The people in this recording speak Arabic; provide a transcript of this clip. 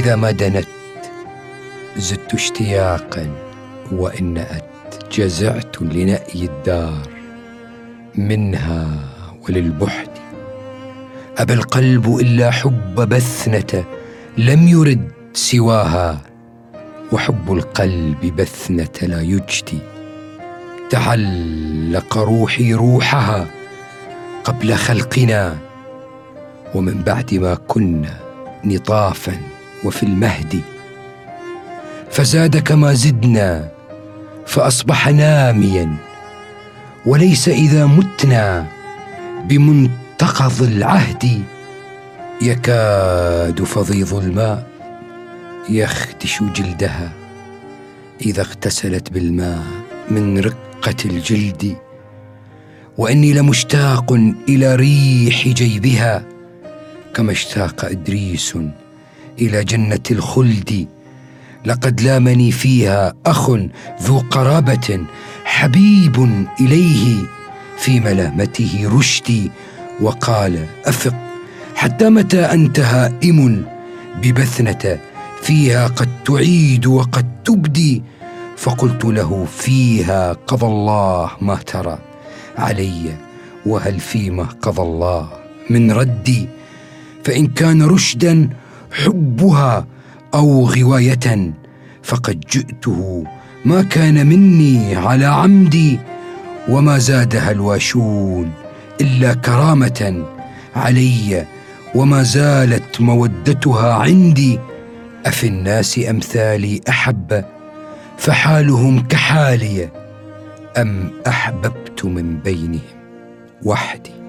إذا ما دنت زدت اشتياقا وإن نأت جزعت لنأي الدار منها وللبحد. أبى القلب إلا حب بثنة لم يرد سواها وحب القلب بثنة لا يجدي. تعلق روحي روحها قبل خلقنا ومن بعد ما كنا نطافا. وفي المهد. فزاد كما زدنا فأصبح ناميا. وليس إذا متنا بمنتقض العهد. يكاد فضيض الماء يخدش جلدها. إذا اغتسلت بالماء من رقة الجلد. وإني لمشتاق إلى ريح جيبها. كما اشتاق إدريس إلى جنة الخلد. لقد لامني فيها أخ ذو قرابة حبيب إليه في ملامته رشدي وقال أفق حتى متى أنت هائم ببثنة؟ فيها قد تعيد وقد تبدي. فقلت له فيها قضى الله ما ترى علي وهل فيما قضى الله من ردي؟ فإن كان رشدا حبها أو غواية فقد جئته. ما كان مني على عمدي وما زادها الواشون إلا كرامة علي وما زالت مودتها عندي. أفي الناس أمثالي أحب فحالهم كحالي أم أحببت من بينهم وحدي؟